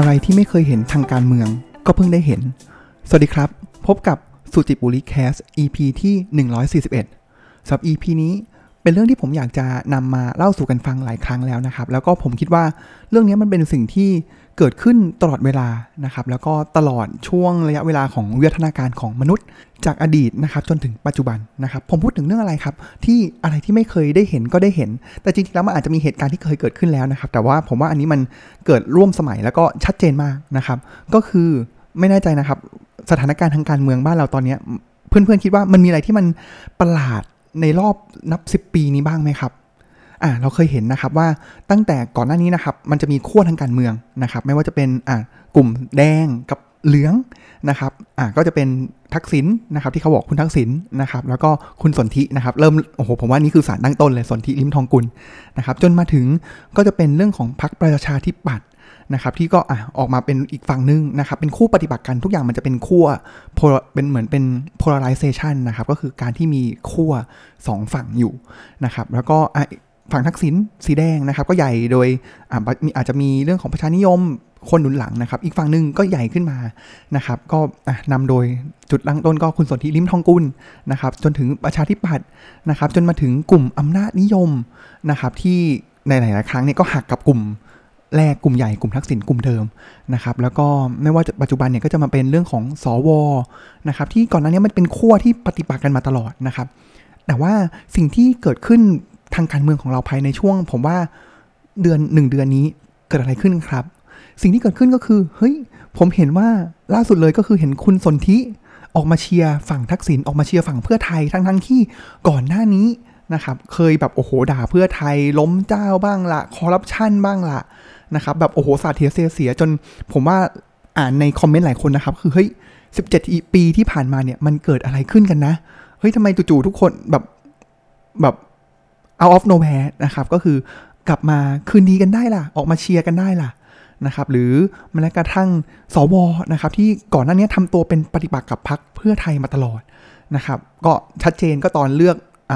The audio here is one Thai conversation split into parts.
อะไรที่ไม่เคยเห็นทางการเมือง ก็เพิ่งได้เห็น สวัสดีครับ พบกับสุจิบุริแคส EP ที่ 141สำหรับ EP นี้เป็นเรื่องที่ผมอยากจะนำมาเล่าสู่กันฟังหลายครั้งแล้วนะครับ แล้วก็ผมคิดว่าเรื่องนี้มันเป็นสิ่งที่ เกิดขึ้นตลอดเวลานะครับแล้วก็ตลอดช่วงระยะเวลาของวิวัฒนาการของมนุษย์ จากอดีตนะครับจนถึงปัจจุบันนะครับผมพูดถึงเรื่องอะไรครับ ที่อะไรที่ไม่เคยได้เห็นก็ได้เห็น แต่จริงๆแล้วมันอาจจะมีเหตุการณ์ที่เคยเกิดขึ้นแล้วนะครับ แต่ว่าผมว่าอันนี้มันเกิดร่วมสมัยแล้วก็ชัดเจนมากนะครับ ก็คือไม่แน่ใจนะครับสถานการณ์ทางการเมืองบ้านเราตอนนี้เพื่อนๆคิดว่ามันมีอะไรที่มันประหลาดในรอบนับ 10 ปีนี้บ้างไหมครับ อ่าเราเคยเห็นนะครับว่าตั้งแต่ก่อนหน้านี้นะครับ มันจะมีขั้วทางการเมืองนะครับ ไม่ว่าจะเป็นอ่ากลุ่มแดงกับเหลืองนะครับอ่าก็จะเป็นทักษิณนะครับ ที่เขาบอกคุณทักษิณนะครับ แล้วก็คุณสนธินะครับ เริ่มโอ้โหผมว่านี่คือสารตั้งต้นเลยสนธิลิมทองกุลนะครับ จนมาถึงก็จะเป็นเรื่องของพรรคประชาธิปัตย์นะครับที่ก็อะออกมาเป็นอีกฝั่งหนึ่งนะครับ เป็นคู่ปฏิบัติกันทุกอย่างมันจะเป็นขั้วเป็นเหมือนเป็น polarization นะครับ ก็คือการที่มีขั้วสองฝั่งอยู่นะครับ แล้วก็อะ ฝั่งทักษิณสีแดงนะครับ ก็ใหญ่โดยอาจจะมีเรื่องของประชานิยมคนหนุนหลังนะครับ อีกฝั่งหนึ่งก็ใหญ่ขึ้นมานะครับ ก็นำโดยจุดตั้งต้นก็คุณสนธิลิมทองกุลนะครับ จนถึงประชาธิปัตย์นะครับ จนมาถึงกลุ่มอำนาจนิยมนะครับ ที่ในหลาย ๆ ครั้งเนี่ยก็หักกับกลุ่มแรกกลุ่มใหญ่กลุ่มทักษิณกลุ่มเดิมนะครับ แล้วก็ไม่ว่าปัจจุบันเนี่ยก็จะมาเป็นเรื่องของสวนะครับ ที่ก่อนหน้านี้มันเป็นขั้วที่ปฏิบัติกันมาตลอดนะครับ แต่ว่าสิ่งที่เกิดขึ้น ทางการเมืองของเราภายในช่วง ผมว่าเดือนหนึ่งเดือนนี้เกิดอะไรขึ้นครับ สิ่งที่เกิดขึ้นก็คือเฮ้ยผมเห็นว่าล่าสุดเลยก็คือเห็นคุณสนธิออกมาเชียร์ฝั่งทักษิณออกมาเชียร์ฝั่งเพื่อไทยทั้งทั้งที่ก่อนหน้านี้นะครับเคยแบบโอ้โหด่าเพื่อไทยล้มเจ้าบ้างละคอร์รัปชันบ้างละนะครับแบบโอ้โหสาเทียเสียเสียจนผมว่าอ่านในคอมเมนต์หลายคนนะครับ คือเฮ้ยสิบเจ็ดปีที่ผ่านมาเนี่ยมันเกิดอะไรขึ้นกันนะ เฮ้ยทำไมจู่ๆทุกคนแบบแบบ out of nowhere นะครับ ก็คือกลับมาคืนดีกันได้ล่ะ ออกมาเชียร์กันได้ล่ะนะครับ หรือแม้กระทั่งสวนะครับ ที่ก่อนหน้านี้ทำตัวเป็นปฏิบัติกับพรรคเพื่อไทยมาตลอดนะครับ ก็ชัดเจนก็ตอนเลือกอ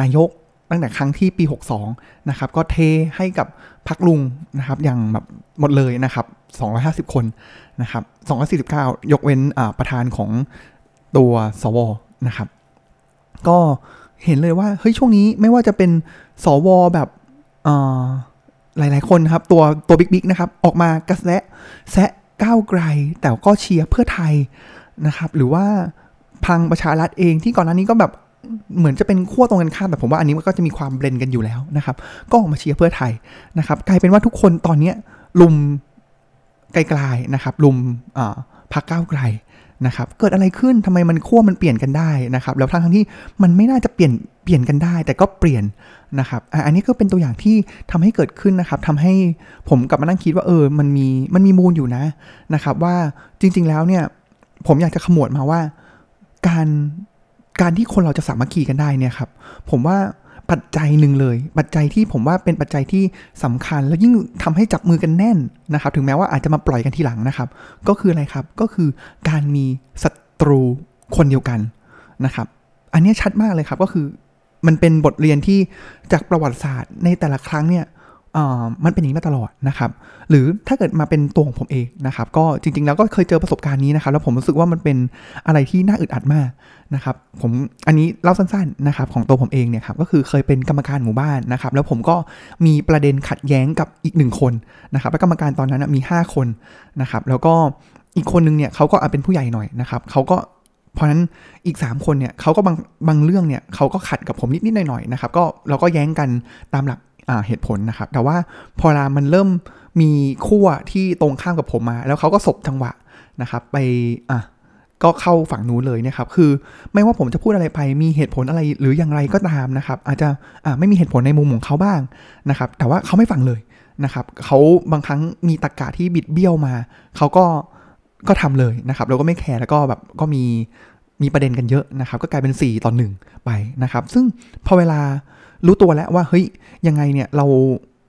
นายกตั้งแต่ครั้งที่ปี 62 นะครับ ก็เทให้กับพักลุงนะครับ อย่างแบบหมดเลยนะครับ 250 คนนะครับ 249 ยกเว้นประธานของตัวสวนะครับ ก็ เห็นเลยว่าเฮ้ยช่วงนี้ไม่ว่าจะเป็นสวแบบหลาย ๆ คนครับ ตัวตัวบิ๊กๆนะครับ ออกมากระแสแซะก้าวไกล แต่ก็เชียร์เพื่อไทยนะครับ หรือว่าพังประชารัฐเองที่ก่อนหน้านี้ก็แบบเหมือนจะเป็นขั้วตรงกันข้ามแต่ผมว่าอันนี้มันก็จะมีความเบลนกันอยู่แล้วนะครับ ก็ออกมาเชียร์เพื่อไทยนะครับ กลายเป็นว่าทุกคนตอนนี้ลุมไกลๆนะครับ ลุมพักก้าวไกล นะครับเกิดอะไรขึ้นทำไมมันขั้วมันเปลี่ยนกันได้นะครับแล้วทั้งทั้งที่มันไม่น่าจะเปลี่ยนเปลี่ยนกันได้ แต่ก็เปลี่ยนนะครับอันนี้ก็เป็นตัวอย่างที่ทำให้เกิดขึ้นนะครับทำให้ผมกลับมานั่งคิดว่าเออมันมีมันมีมูลอยู่นะนะครับว่าจริง ๆแล้วเนี่ยผมอยากจะขมวดมาว่าการการที่คนเราจะสามัคคีกันได้เนี่ยครับผมว่า ปัจจัยหนึ่งเลย ปัจจัยที่ผมว่าเป็นปัจจัยที่สำคัญ แล้วยิ่งทำให้จับมือกันแน่นนะครับ ถึงแม้ว่าอาจจะมาปล่อยกันทีหลังนะครับ ก็คืออะไรครับ ก็คือการมีศัตรูคนเดียวกันนะครับ อันนี้ชัดมากเลยครับ ก็คือมันเป็นบทเรียนที่จากประวัติศาสตร์ในแต่ละครั้งเนี่ย มันเป็นอย่างนี้มาตลอดนะครับ หรือถ้าเกิดมาเป็นตัวของผมเองนะครับ ก็จริง ๆ แล้วก็เคยเจอประสบการณ์นี้นะครับ แล้วผมรู้สึกว่ามันเป็นอะไรที่น่าอึดอัดมากนะครับ ผมอันนี้เล่าสั้นๆนะครับของตัวผมเองเนี่ยครับก็คือเคยเป็นกรรมการหมู่บ้านนะครับ แล้วผมก็มีประเด็นขัดแย้งกับอีกหนึ่งคนนะครับและกรรมการตอนนั้นมี 5 คนนะครับ แล้วก็อีกคนนึงเนี่ยเขาก็เป็นผู้ใหญ่หน่อยนะครับเขาก็เพราะนั้นอีก 3 คนเนี่ยเขาก็บางบางเรื่องเนี่ยเขาก็ขัดกับผมนิดๆหน่อยๆนะครับ ก็เราก็แย้งกันตามหลัก เหตุผลนะครับ แต่ว่าพอเวลามันเริ่มมีขั้วที่ตรงข้ามกับผมมา แล้วเขาก็สบจังหวะนะครับไปอะก็เข้าฝั่งนู้นเลยนะครับ คือไม่ว่าผมจะพูดอะไรไป มีเหตุผลอะไรหรืออย่างไรก็ตามนะครับ อาจจะอ่าไม่มีเหตุผลในมุมของเขาบ้างนะครับ แต่ว่าเขาไม่ฟังเลยนะครับ เขาบางครั้งมีตรกกะที่บิดเบี้ยวมา เขาก็ก็ทำเลยนะครับ แล้วก็ไม่แคร์ แล้วก็แบบก็มีมีประเด็นกันเยอะนะครับ ก็กลายเป็น 4 ต่อหนึ่งไปนะครับ ซึ่งพอเวลา รู้ตัวแล้วว่าเฮ้ยยังไงเนี่ยเรา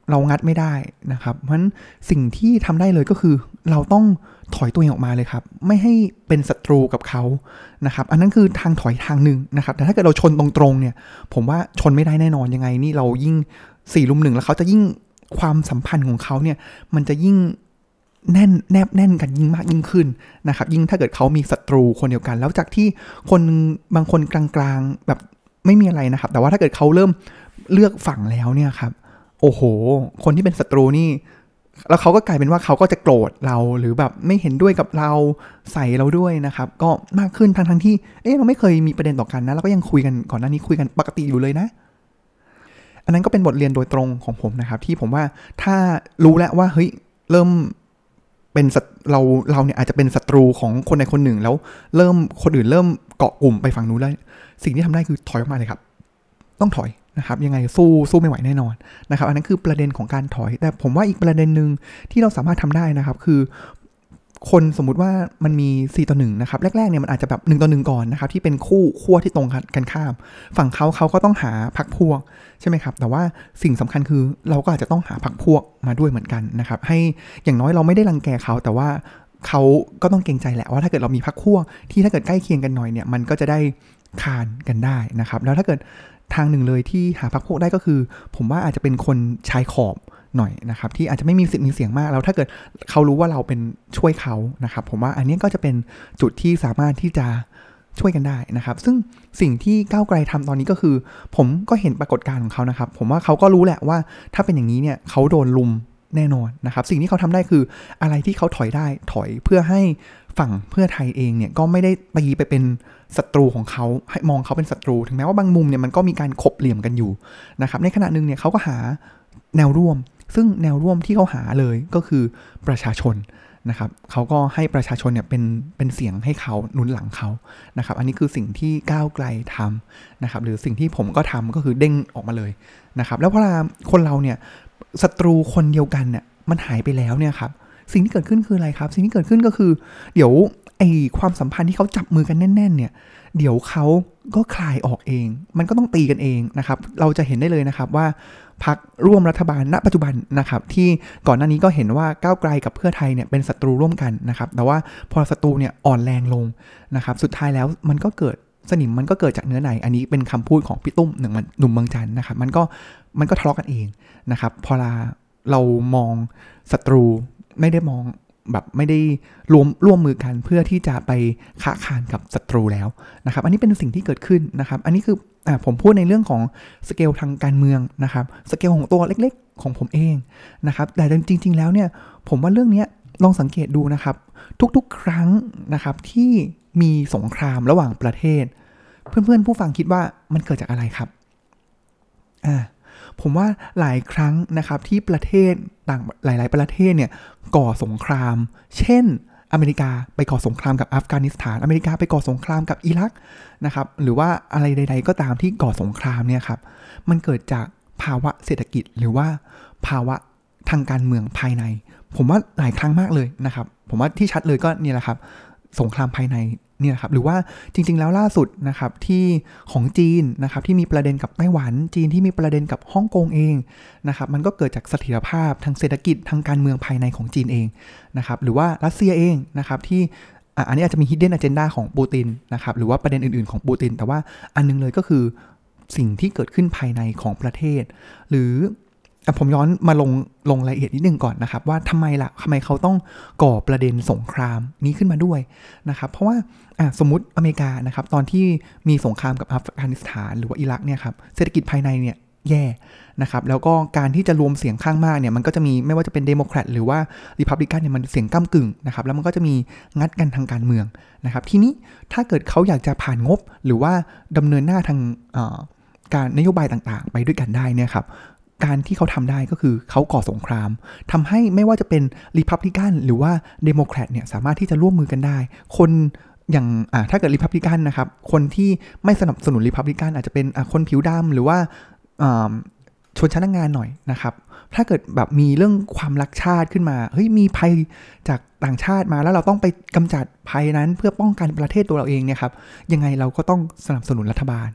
เรางัดไม่ได้นะครับ เพราะฉะนั้นสิ่งที่ทำได้เลยก็คือ เราต้องถอยตัวเองออกมาเลยครับ ไม่ให้เป็นศัตรูกับเขานะครับ อันนั้นคือทางถอยทางหนึ่งนะครับ แต่ถ้าเกิดเราชนตรงๆเนี่ย ผมว่าชนไม่ได้แน่นอนยังไงนี่เรายิ่งสี่ลุมหนึ่งแล้วเขาจะยิ่งความสัมพันธ์ของเขาเนี่ย มันจะยิ่งแน่นแนบแน่นกันยิ่งมากยิ่งขึ้นนะครับ ยิ่งถ้าเกิดเขามีศัตรูคนเดียวกัน แล้วจากที่คนบางคนกลางๆแบบ ไม่มีอะไรนะครับ แต่ว่าถ้าเกิดเขาเริ่มเลือกฝั่งแล้วเนี่ยครับ โอ้โห คนที่เป็นศัตรูนี่ แล้วเขาก็กลายเป็นว่าเขาก็จะโกรธเราหรือแบบไม่เห็นด้วยกับเราใส่เราด้วยนะครับ ก็มากขึ้นทั้งทั้งที่ เอ๊ะเราไม่เคยมีประเด็นต่อกันนะเราก็ยังคุยกันก่อนหน้านี้คุยกันปกติอยู่เลยนะ อันนั้นก็เป็นบทเรียนโดยตรงของผมนะครับ ที่ผมว่าถ้ารู้แล้วว่าเฮ้ยเริ่ม เป็นเราเราเนี่ยอาจจะเป็นศัตรูของคนใดคนหนึ่ง แล้วเริ่มคนอื่นเริ่มเกาะกลุ่มไปฝั่งนู้นแล้วสิ่งที่ทำได้คือถอยออกมาเลยครับ ต้องถอยนะครับ ยังไงสู้สู้ไม่ไหวแน่นอนนะครับ อันนั้นคือประเด็นของการถอย แต่ผมว่าอีกประเด็นหนึ่งที่เราสามารถทำได้นะครับ คือ คนสมมุติว่ามันมี 4 ต่อ1นะครับ แรกๆเนี่ยมันอาจจะแบบ 1 ต่อ 1 ก่อนนะครับ ที่เป็นคู่ขั้วที่ตรงกันข้าม ฝั่งเขาเขาก็ต้องหาพักพวกใช่ไหมครับ แต่ว่าสิ่งสำคัญคือเราก็อาจจะต้องหาพักพวกมาด้วยเหมือนกันนะครับ ให้อย่างน้อยเราไม่ได้รังแกเขาแต่ว่าเขาก็ต้องเกรงใจแหละว่าถ้าเกิดเรามีพักพวกที่ถ้าเกิดใกล้เคียงกันหน่อยเนี่ยมันก็จะได้คานกันได้นะครับ แล้วถ้าเกิดทางหนึ่งเลยที่หาพักพวกได้ก็คือ ผมว่าอาจจะเป็นคนชายขอบ หน่อยนะครับที่อาจจะไม่มีสิทธิ์มีเสียงมากแล้วถ้าเกิดเขารู้ว่าเราเป็นช่วยเขานะครับผมว่าอันนี้ก็จะเป็นจุดที่สามารถที่จะช่วยกันได้นะครับ ซึ่งสิ่งที่ก้าวไกลทำตอนนี้ก็คือ ผมก็เห็นปรากฏการณ์ของเขานะครับ ผมว่าเขาก็รู้แหละว่าถ้าเป็นอย่างนี้เนี่ยเขาโดนลุมแน่นอนนะครับ สิ่งที่เขาทำได้คืออะไรที่เขาถอยได้ถอยเพื่อให้ฝั่งเพื่อไทยเองเนี่ยก็ไม่ได้ตีไปเป็น ศัตรูของเขาให้มองเขาเป็นศัตรู ถึงแม้ว่าบางมุมเนี่ยมันก็มีการขบเหลี่ยมกันอยู่นะครับในขณะหนึ่งเนี่ยเขาก็หาแนวร่วม ซึ่งแนวร่วมที่เขาหาเลยก็คือประชาชนนะครับเขาก็ให้ประชาชนเนี่ยเป็นเป็นเสียงให้เขาหนุนหลังเขานะครับ อันนี้คือสิ่งที่ก้าวไกลทำนะครับ หรือสิ่งที่ผมก็ทำก็คือเด้งออกมาเลยนะครับ แล้วพอคนเราเนี่ยศัตรูคนเดียวกันเนี่ยมันหายไปแล้วเนี่ยครับสิ่งที่เกิดขึ้นคืออะไรครับ สิ่งที่เกิดขึ้นก็คือ เดี๋ยว ไอความสัมพันธ์ที่เขาจับมือกันแน่น ๆ เนี่ย เดี๋ยวเขาก็คลายออกเอง มันก็ต้องตีกันเองนะครับ เราจะเห็นได้เลยนะครับว่าพักร่วมรัฐบาลณปัจจุบันนะครับที่ก่อนหน้านี้ก็เห็นว่าก้าวไกลกับเพื่อไทยเนี่ยเป็นศัตรูร่วมกันนะครับ แต่ว่าพอศัตรูเนี่ยอ่อนแรงลงนะครับ สุดท้ายแล้วมันก็เกิดสนิมมันก็เกิดจากเนื้อในอันนี้เป็นคำพูดของพี่ตุ้มหนึ่งหนุ่มเมืองจันนะครับ มันก็มันก็ทะเลาะกันเองนะครับ พอเราเรามองศัตรูไม่ได้มอง แบบไม่ได้รวมร่วมมือกันเพื่อที่จะไปค้าขานกับศัตรูแล้วนะครับ อันนี้เป็นสิ่งที่เกิดขึ้นนะครับ อันนี้คืออผมพูดในเรื่องของสเกลทางการเมืองนะครับสเกลของตัวเล็กๆ ของผมเองนะครับ แต่จริง ๆ แล้วเนี่ยผมว่าเรื่องนี้ลองสังเกตดูนะครับ ทุกๆ ครั้งนะครับที่มีสงครามระหว่างประเทศ เพื่อนๆผู้ฟังคิดว่ามันเกิดจากอะไรครับอ่า ผมว่าหลายครั้งนะครับที่ประเทศต่างหลาย ๆ ประเทศเนี่ยก่อสงคราม เช่นอเมริกาไปก่อสงครามกับอัฟกานิสถาน อเมริกาไปก่อสงครามกับอิรักนะครับ หรือว่าอะไรใด ๆ ก็ตามที่ก่อสงครามเนี่ยครับ มันเกิดจากภาวะเศรษฐกิจหรือว่าภาวะทางการเมืองภายใน ผมว่าหลายครั้งมากเลยนะครับ ผมว่าที่ชัดเลยก็เนี่ยแหละครับ สงครามภายใน เนี่ยครับหรือว่าจริง ๆ แล้วล่าสุดนะครับที่ของจีนนะครับที่มีประเด็นกับไต้หวัน จีนที่มีประเด็นกับฮ่องกงเองนะครับมันก็เกิดจากเสถียรภาพทางเศรษฐกิจทางการเมืองภายในของจีนเองนะครับหรือว่ารัสเซียเองนะครับที่อันนี้อาจจะมี hidden agenda ของปูตินนะครับหรือว่าประเด็นอื่น ๆ ของปูติน แต่ว่าอันนึงเลยก็คือสิ่งที่เกิดขึ้นภายในของประเทศ หรือ ผมย้อนมาลงลงรายละเอียดนิดนึงก่อนนะครับ ว่าทำไมล่ะทำไมเขาต้องก่อประเด็นสงครามนี้ขึ้นมาด้วยนะครับ เพราะว่าสมมติอเมริกานะครับ ตอนที่มีสงครามกับอัฟกานิสถานหรือว่าอิรักเนี่ยครับเศรษฐกิจภายในเนี่ยแย่นะครับแล้วก็การที่จะรวมเสียงข้างมากเนี่ยมันก็จะมีไม่ว่าจะเป็นเดโมแครตหรือว่าริพับลิกันเนี่ยมันเสียงก้ากึ่งนะครับแล้วมันก็จะมีงัดกันทางการเมืองนะครับทีนี้ถ้าเกิดเขาอยากจะผ่านงบหรือว่าดำเนินหน้าทางการนโยบายต่างๆ ไปด้วยกันได้เนี่ยครับ การที่เขาทำได้ก็คือเขาก่อสงครามทำให้ไม่ว่าจะเป็นริพับลิกันหรือว่าเดโมแครตเนี่ยสามารถที่จะร่วมมือกันได้ คนอย่างถ้าเกิดริพับลิกันนะครับ คนที่ไม่สนับสนุนริพับลิกันอาจจะเป็นคนผิวดำหรือว่าชนชั้นงานหน่อยนะครับ ถ้าเกิดแบบมีเรื่องความรักชาติขึ้นมา เฮ้ย มีภัยจากต่างชาติมาแล้วเราต้องไปกำจัดภัยนั้นเพื่อป้องกันประเทศตัวเราเองเนี่ยครับ ยังไงเราก็ต้องสนับสนุนรัฐบาล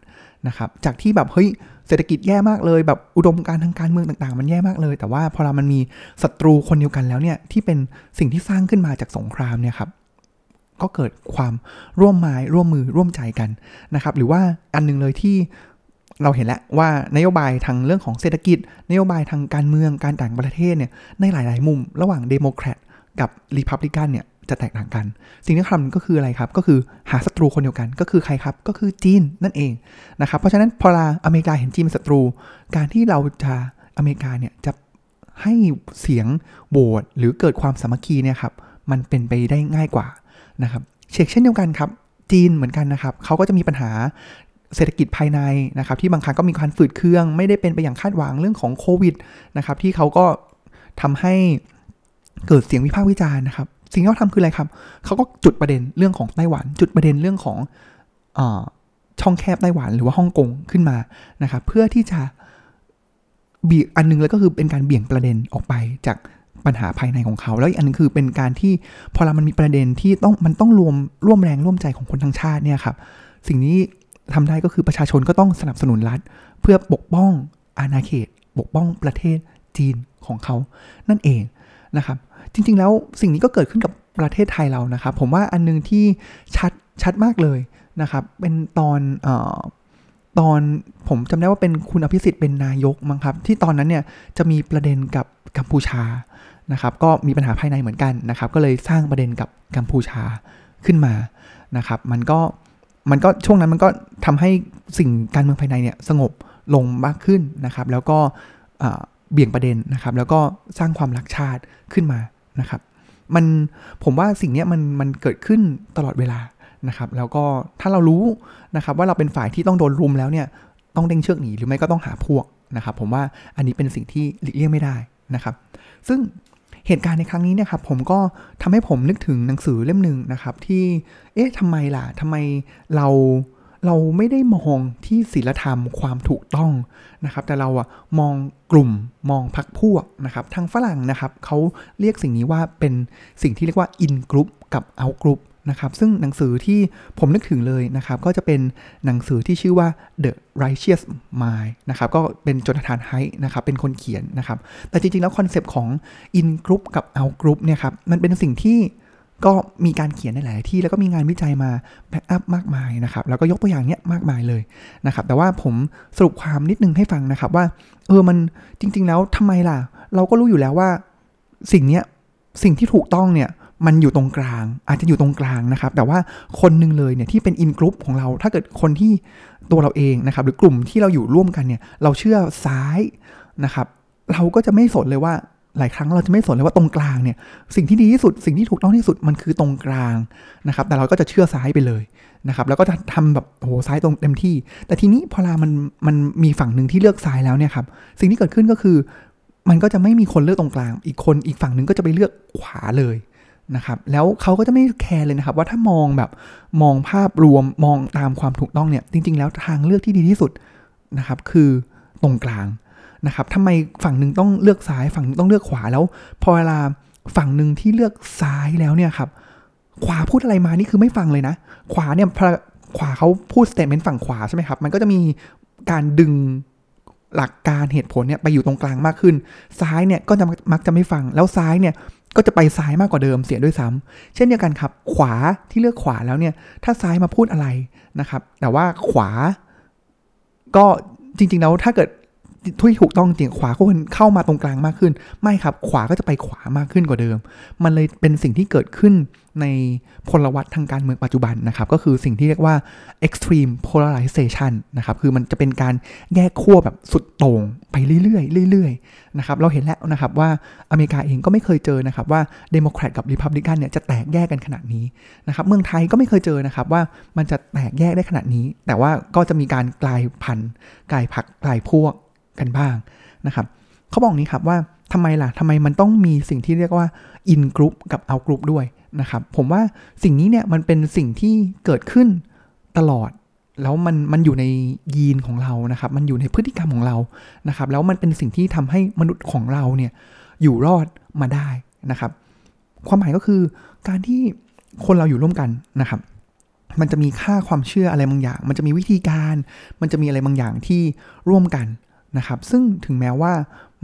นะครับจากที่แบบเฮ้ยเศรษฐกิจแย่มากเลยแบบอุดมการทางการเมืองต่างๆ มันแย่มากเลย แต่ว่าพอเรามันมีศัตรูคนเดียวกันแล้วเนี่ยที่เป็นสิ่งที่สร้างขึ้นมาจากสงครามเนี่ยครับก็เกิดความร่วมไม้ร่วมมือร่วมใจกันนะครับหรือว่าอันนึงเลยที่เราเห็นแล้วว่านโยบายทางเรื่องของเศรษฐกิจ นโยบายทางการเมืองการต่างประเทศเนี่ยในหลาย ๆ มุม ระหว่างเดโมแครตกับรีพับลิกันเนี่ย จะแตกต่างกัน สิ่งที่ทำก็คืออะไรครับ ก็คือหาศัตรูคนเดียวกัน ก็คือใครครับ ก็คือจีนนั่นเองนะครับ เพราะฉะนั้นพอาอเมริกาเห็นจีนเป็นศัตรู การที่เราจะอเมริกาเนี่ยจะให้เสียงโหวตหรือเกิดความสามัคคีเนี่ยครับ มันเป็นไปได้ง่ายกว่านะครับ เชกเช่นเดียวกันครับ จีนเหมือนกันนะครับ เขาก็จะมีปัญหาเศรษฐกิจภายในนะครับที่บางครั้งก็มีการฝืดเครื่อง ไม่ได้เป็นไปอย่างคาดหวังเรื่องของโควิดนะครับที่เขาก็ทำให้เกิดเสียงวิพากษ์วิจารณ์นะครับ สิ่งที่เขาทำคืออะไรครับเขาก็จุดประเด็นเรื่องของไต้หวัน จุดประเด็นเรื่องของอช่องแคบไต้หวันหรือว่าฮ่องกงขึ้นมานะครับเพื่อที่จะบีอันนึงแล้วก็คือเป็นการเบี่ยงประเด็นออกไปจากปัญหาภายในของเขา แล้วอีกอันนึงคือเป็นการที่พอเรามันมีประเด็นที่ต้องมันต้องรวมร่วมแรงร่วมใจของคนทั้งชาติเนี่ยครับสิ่งนี้ทำได้ก็คือประชาชนก็ต้องสนับสนุนรัฐ เพื่อปกป้องอาณาเขต ปกป้องประเทศจีนของเขา นั่นเอง นะครับจริงๆแล้วสิ่งนี้ก็เกิดขึ้นกับประเทศไทยเรานะครับ ผมว่าอันนึงที่ชัดชัดมากเลยนะครับ เป็นตอนออตอนผมจำได้ว่าเป็นคุณอภิสิทธิ์เป็นนายกมั้งครับ ที่ตอนนั้นเนี่ยจะมีประเด็นกับกัมพูชานะครับ ก็มีปัญหาภายในเหมือนกันนะครับ ก็เลยสร้างประเด็นกับกัมพูชาขึ้นมานะครับ มันก็มันก็ช่วงนั้นมันก็ทำให้สิ่งการเมืองภายในเนี่ยสงบลงมากขึ้นนะครับ แล้วก็ เบี่ยงประเด็นนะครับ แล้วก็สร้างความรักชาติขึ้นมานะครับ มันผมว่าสิ่งนี้มันมันเกิดขึ้นตลอดเวลานะครับ แล้วก็ถ้าเรารู้นะครับ ว่าเราเป็นฝ่ายที่ต้องโดนรุมแล้วเนี่ยต้องเด้งเชือกหนีหรือไม่ก็ต้องหาพวกนะครับ ผมว่าอันนี้เป็นสิ่งที่หลีกเลี่ยงไม่ได้นะครับ ซึ่งเหตุการณ์ในครั้งนี้เนี่ยครับผมก็ทำให้ผมนึกถึงหนังสือเล่มหนึ่งนะครับ ที่เอ๊ะทำไมล่ะทำไมเรา เราไม่ได้มองที่ศีลธรรมความถูกต้องนะครับ แต่เราอะมองกลุ่มมองพักพวกนะครับ ทางฝรั่งนะครับเขาเรียกสิ่งนี้ว่าเป็นสิ่งที่เรียกว่า in group กับ out group นะครับ ซึ่งหนังสือที่ผมนึกถึงเลยนะครับ ก็จะเป็นหนังสือที่ชื่อว่า The Righteous Mind นะครับ ก็เป็นจนทานไฮนะครับ เป็นคนเขียนนะครับ แต่จริงๆแล้ว concept ของ in group กับ out group เนี่ยครับ มันเป็นสิ่งที่ ก็มีการเขียนในหลายที่แล้วก็มีงานวิจัยมา back up มากมายนะครับ แล้วก็ยกตัวอย่างเนี้ยมากมายเลยนะครับ แต่ว่าผมสรุปความนิดนึงให้ฟังนะครับว่า เออมันจริง ๆ แล้วทำไมล่ะ เราก็รู้อยู่แล้วว่าสิ่งเนี้ยสิ่งที่ถูกต้องเนี่ยมันอยู่ตรงกลาง อาจจะอยู่ตรงกลางนะครับ แต่ว่าคนหนึ่งเลยเนี่ยที่เป็น in group ของเรา ถ้าเกิดคนที่ตัวเราเองนะครับ หรือกลุ่มที่เราอยู่ร่วมกันเนี่ย เราเชื่อซ้ายนะครับ เราก็จะไม่สนเลยว่า หลายครั้งเราจะไม่สนเลยว่าตรงกลางเนี่ยสิ่งที่ดีที่สุดสิ่งที่ถูกต้องที่สุดมันคือตรงกลางนะครับแต่เราก็จะเชื่อซ้ายไปเลยนะครับแล้วก็จะทำแบบโหซ้ายตรงเต็มที่ แต่ทีนี้พอลามันมันมีฝั่งหนึ่งที่เลือกซ้ายแล้วเนี่ยครับสิ่งที่เกิดขึ้นก็คือ มันก็จะไม่มีคนเลือกตรงกลาง อีกคนอีกฝั่งหนึ่งก็จะไปเลือกขวาเลยนะครับแล้วเขาก็จะไม่แคร์เลยนะครับว่าถ้ามองแบบมองภาพรวมมองตามความถูกต้องเนี่ยจริง ๆ แล้วทางเลือกที่ดีที่สุดนะครับคือตรงกลาง นะครับทำไมฝั่งหนึ่งต้องเลือกซ้ายฝั่งนึงต้องเลือกขวาแล้ว พอเวลาฝั่งหนึ่งที่เลือกซ้ายแล้วเนี่ยครับ ขวาพูดอะไรมานี่คือไม่ฟังเลยนะ ขวาเนี่ยขวาเขาพูดสเตทเมนต์ฝั่งขวาใช่ไหมครับ มันก็จะมีการดึงหลักการเหตุผลเนี่ยไปอยู่ตรงกลางมากขึ้น ซ้ายเนี่ยก็จะมักจะไม่ฟัง แล้วซ้ายเนี่ยก็จะไปซ้ายมากกว่าเดิมเสียด้วยซ้ำเช่นเดียวกันครับ ขวาที่เลือกขวาแล้วเนี่ย ถ้าซ้ายมาพูดอะไรนะครับ แต่ว่าขวาก็จริงๆแล้วถ้าเกิด ที่ถูกต้องจริงขวาควรเข้ามาตรงกลางมากขึ้น ไม่ครับขวาก็จะไปขวามากขึ้นกว่าเดิม มันเลยเป็นสิ่งที่เกิดขึ้นในพลวัตทางการเมืองปัจจุบันนะครับ ก็คือสิ่งที่เรียกว่า extreme polarization นะครับ คือมันจะเป็นการแยกขั้วแบบสุดโต่งไปเรื่อยๆเรื่อยๆนะครับ เราเห็นแล้วนะครับว่าอเมริกาเองก็ไม่เคยเจอนะครับว่าเดโมแครตกับริพับลิกันเนี่ยจะแตกแยกกันขนาดนี้นะครับ เมืองไทยก็ไม่เคยเจอนะครับว่ามันจะแตกแยกได้ขนาดนี้ แต่ว่าก็จะมีการกลายพันธุ์กลายพรรคกลายพวก กันบ้างนะครับเขาบอกนี้ครับว่าทำไมล่ะทำไมมันต้องมีสิ่งที่เรียกว่า in group กับ out group ด้วยนะครับ ผมว่าสิ่งนี้เนี่ยมันเป็นสิ่งที่เกิดขึ้นตลอด แล้วมันมันอยู่ในยีนของเรานะครับ มันอยู่ในพฤติกรรมของเรานะครับ แล้วมันเป็นสิ่งที่ทำให้มนุษย์ของเราเนี่ยอยู่รอดมาได้นะครับ ความหมายก็คือการที่คนเราอยู่ร่วมกันนะครับ มันจะมีค่าความเชื่ออะไรบางอย่าง มันจะมีวิธีการ มันจะมีอะไรบางอย่างที่ร่วมกัน นะครับ ซึ่งถึงแม้ว่า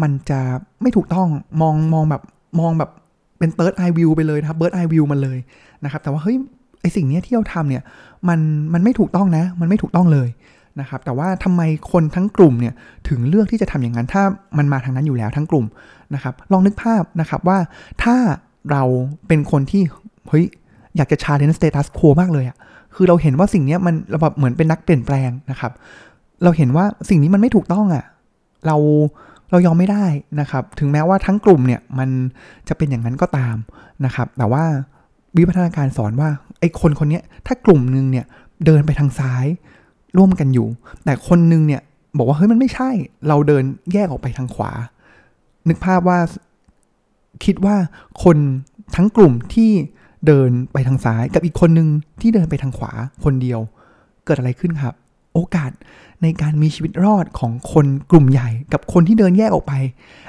มันจะไม่ถูกต้องมองมองแบบมองแบบเป็น third eye view ไปเลยนะครับ bird eye view มันเลยนะครับ แต่ว่าเฮ้ยไอสิ่งนี้ที่เราทำเนี่ยมันมันไม่ถูกต้องนะ มันไม่ถูกต้องเลยนะครับ แต่ว่าทำไมคนทั้งกลุ่มเนี่ยถึงเลือกที่จะทำอย่างนั้น ถ้ามันมาทางนั้นอยู่แล้วทั้งกลุ่มนะครับ ลองนึกภาพนะครับว่าถ้าเราเป็นคนที่เฮ้ยอยากจะ challenge status quo มากเลยอะคือเราเห็นว่าสิ่งนี้มันเราแบบเหมือนเป็นนักเปลี่ยนแปลงนะครับ เราเห็นว่าสิ่งนี้มันไม่ถูกต้องอะ่ะ เราเรายอมไม่ได้นะครับ ถึงแม้ว่าทั้งกลุ่มเนี่ยมันจะเป็นอย่างนั้นก็ตามนะครับ แต่ว่าวิพัฒนาการสอนว่าไอ้คนคนนี้ถ้ากลุ่มหนึ่งเนี่ยเดินไปทางซ้ายร่วมกันอยู่ แต่คนหนึ่งเนี่ยบอกว่าเฮ้ยมันไม่ใช่ เราเดินแยกออกไปทางขวา นึกภาพว่าคิดว่าคนทั้งกลุ่มที่เดินไปทางซ้าย กับอีกคนหนึ่งที่เดินไปทางขวาคนเดียว เกิดอะไรขึ้นครับ โอกาสในการมีชีวิตรอดของคนกลุ่มใหญ่ กับคนที่เดินแยกออกไป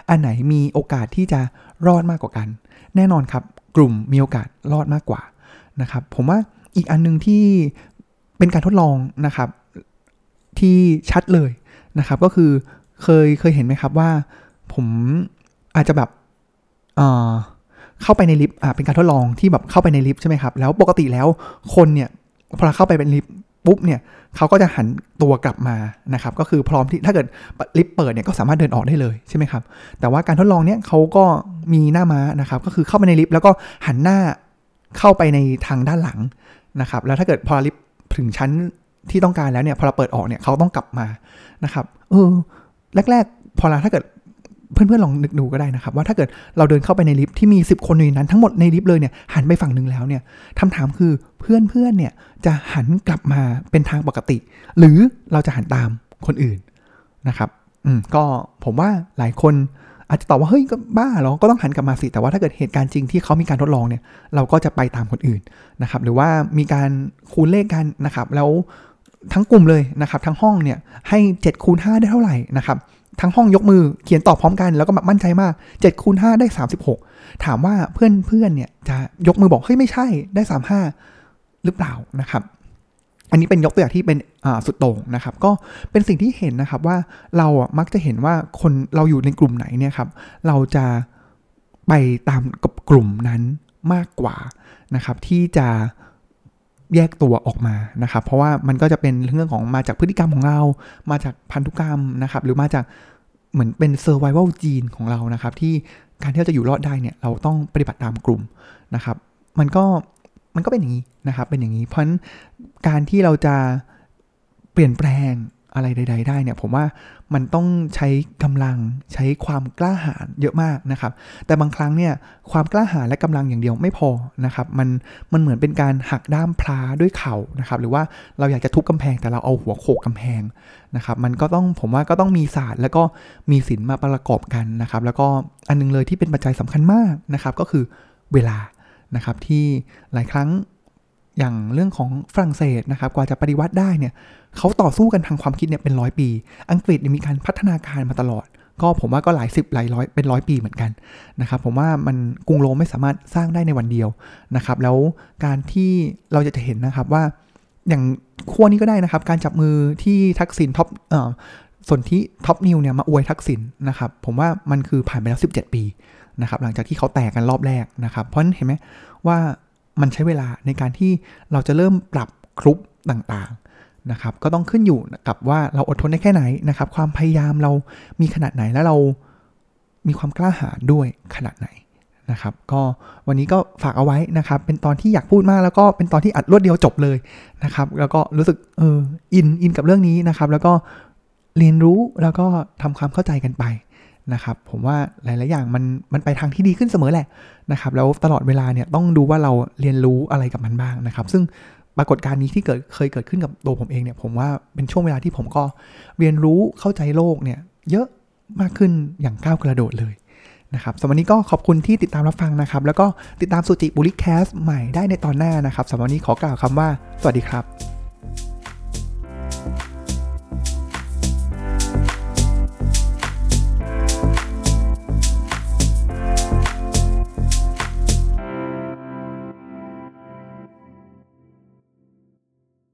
อันไหนมีโอกาสที่จะรอดมากกว่ากัน แน่นอนครับ กลุ่มมีโอกาสรอดมากกว่านะครับ ผมว่าอีกอันนึงที่เป็นการทดลองนะครับ ที่ชัดเลยนะครับ ก็คือเคยเคยเห็นไหมครับว่า ผมอาจจะแบบเอ่อเข้าไปในลิฟต์อ่าเป็นการทดลองที่แบบเข้าไปในลิฟต์ใช่ไหมครับ แล้วปกติแล้วคนเนี่ยพอเข้าไปเป็นลิฟต์ ปุ๊บเนี่ยเขาก็จะหันตัวกลับมานะครับก็คือพร้อมที่ถ้าเกิดลิฟต์เปิดเนี่ยก็สามารถเดินออกได้เลยใช่ไหมครับแต่ว่าการทดลองเนี่ยเขาก็มีหน้าม้านะครับก็คือเข้าไปในลิฟต์แล้วก็หันหน้าเข้าไปในทางด้านหลังนะครับแล้วถ้าเกิดพอลิฟต์ถึงชั้นที่ต้องการแล้วเนี่ยพอเราเปิดออกเนี่ยเขาต้องกลับมานะครับเออแรก ๆ พอเราถ้าเกิด เพื่อนๆลองนึกดูก็ได้นะครับ ว่าถ้าเกิดเราเดินเข้าไปในลิฟต์ที่มี 10 คนในนั้นทั้งหมดในลิฟต์เลยเนี่ยหันไปฝั่งหนึ่งแล้วเนี่ยคำถามคือเพื่อนๆเนี่ยจะหันกลับมาเป็นทางปกติ หรือเราจะหันตามคนอื่นนะครับอืมก็ผมว่าหลายคนอาจจะตอบว่าเฮ้ยก็บ้าหรอก็ต้องหันกลับมาสิ แต่ว่าถ้าเกิดเหตุการณ์จริงที่เขามีการทดลองเนี่ยเราก็จะไปตามคนอื่นนะครับ หรือว่ามีการคูณเลขกันนะครับ แล้วทั้งกลุ่มเลยนะครับ ทั้งห้องเนี่ยให้7คูณ5ได้เท่าไหร่นะครับ ทั้งห้องยกมือเขียนตอบพร้อมกัน แล้วก็แบบมั่นใจมาก7คูณ5ได้ 36 ถามว่าเพื่อนเพื่อนเนี่ยจะยกมือบอกเฮ้ยไม่ใช่ได้ 35 หรือเปล่านะครับ อันนี้เป็นยกตัวอย่างที่เป็นสุดโต่งนะครับ ก็เป็นสิ่งที่เห็นนะครับว่าเราอะมักจะเห็นว่าคนเราอยู่ในกลุ่มไหนเนี่ยครับ เราจะไปตามกับกลุ่มนั้นมากกว่านะครับ ที่จะ แยกตัวออกมานะครับ เพราะว่ามันก็จะเป็นเรื่องของมาจากพฤติกรรมของเรา มาจากพันธุกรรมนะครับ หรือมาจากเหมือนเป็น survival gene ของเรานะครับ ที่การที่เราจะอยู่รอดได้เนี่ยเราต้องปฏิบัติตามกลุ่มนะครับ มันก็มันก็เป็นอย่างนี้นะครับ เป็นอย่างนี้ เพราะฉะนั้นการที่เราจะเปลี่ยนแปลง อะไรใด ๆ ได้เนี่ยผมว่ามันต้องใช้กำลังใช้ความกล้าหาญเยอะมากนะครับ แต่บางครั้งเนี่ยความกล้าหาญและกำลังอย่างเดียวไม่พอนะครับมันมันเหมือนเป็นการหักด้ามพลาด้วยเข่านะครับหรือว่าเราอยากจะทุบกำแพงแต่เราเอาหัวโขกกาแพงนะครับมันก็ต้องผมว่าก็ต้องมีศาสตร์ แล้วก็มีศิลป์มาประกอบกันนะครับ แล้วก็อันนึงเลยที่เป็นปัจจัยสำคัญมากนะครับก็คือเวลานะครับที่หลายครั้ง อย่างเรื่องของฝรั่งเศสนะครับกว่าจะปฏิวัติได้เนี่ยเขาต่อสู้กันทางความคิดเนี่ยเป็นร้อยปี อังกฤษมีการพัฒนาการมาตลอด ก็ผมว่าก็หลายสิบหลายร้อยเป็นร้อยปีเหมือนกันนะครับผมว่ามันกรุงโรมไม่สามารถสร้างได้ในวันเดียวนะครับแล้วการที่เราจะเห็นนะครับว่าอย่างขั้วนี้ก็ได้นะครับ การจับมือที่ทักษิณท็อปเอ่อส่วนที่ท็อปนิวเนี่ยมาอวยทักษิณนะครับผมว่ามันคือผ่านไปแล้ว 17 ปีนะครับหลังจากที่เขาแตกกันรอบแรกนะครับเพราะเห็นไหมว่า มันใช้เวลาในการที่เราจะเริ่มปรับครุปต่างๆนะครับก็ต้องขึ้นอยู่กับว่าเราอดทนได้แค่ไหนนะครับ ความพยายามเรามีขนาดไหนแล้วเรามีความกล้าหาญด้วยขนาดไหนนะครับ ก็วันนี้ก็ฝากเอาไว้นะครับ เป็นตอนที่อยากพูดมากแล้วก็เป็นตอนที่อัดรวดเดียวจบเลยนะครับ แล้วก็รู้สึกเอออินอินกับเรื่องนี้นะครับ แล้วก็เรียนรู้แล้วก็ทำความเข้าใจกันไป นะครับผมว่าหลาย ๆ อย่างมันมันไปทางที่ดีขึ้นเสมอแหละนะครับแล้วตลอดเวลาเนี่ยต้องดูว่าเราเรียนรู้อะไรกับมันบ้างนะครับ ซึ่งปรากฏการณ์นี้ที่เกิดเคยเกิดขึ้นกับตัวผมเองเนี่ยผมว่าเป็นช่วงเวลาที่ผมก็เรียนรู้เข้าใจโลกเนี่ยเยอะมากขึ้นอย่างก้าวกระโดดเลยนะครับสำหรับวันนี้ก็ขอบคุณที่ติดตามรับฟังนะครับ แล้วก็ติดตามสุจิบุริแคสใหม่ได้ในตอนหน้านะครับสำหรับวันนี้ขอกล่าวคำว่า สวัสดีครับ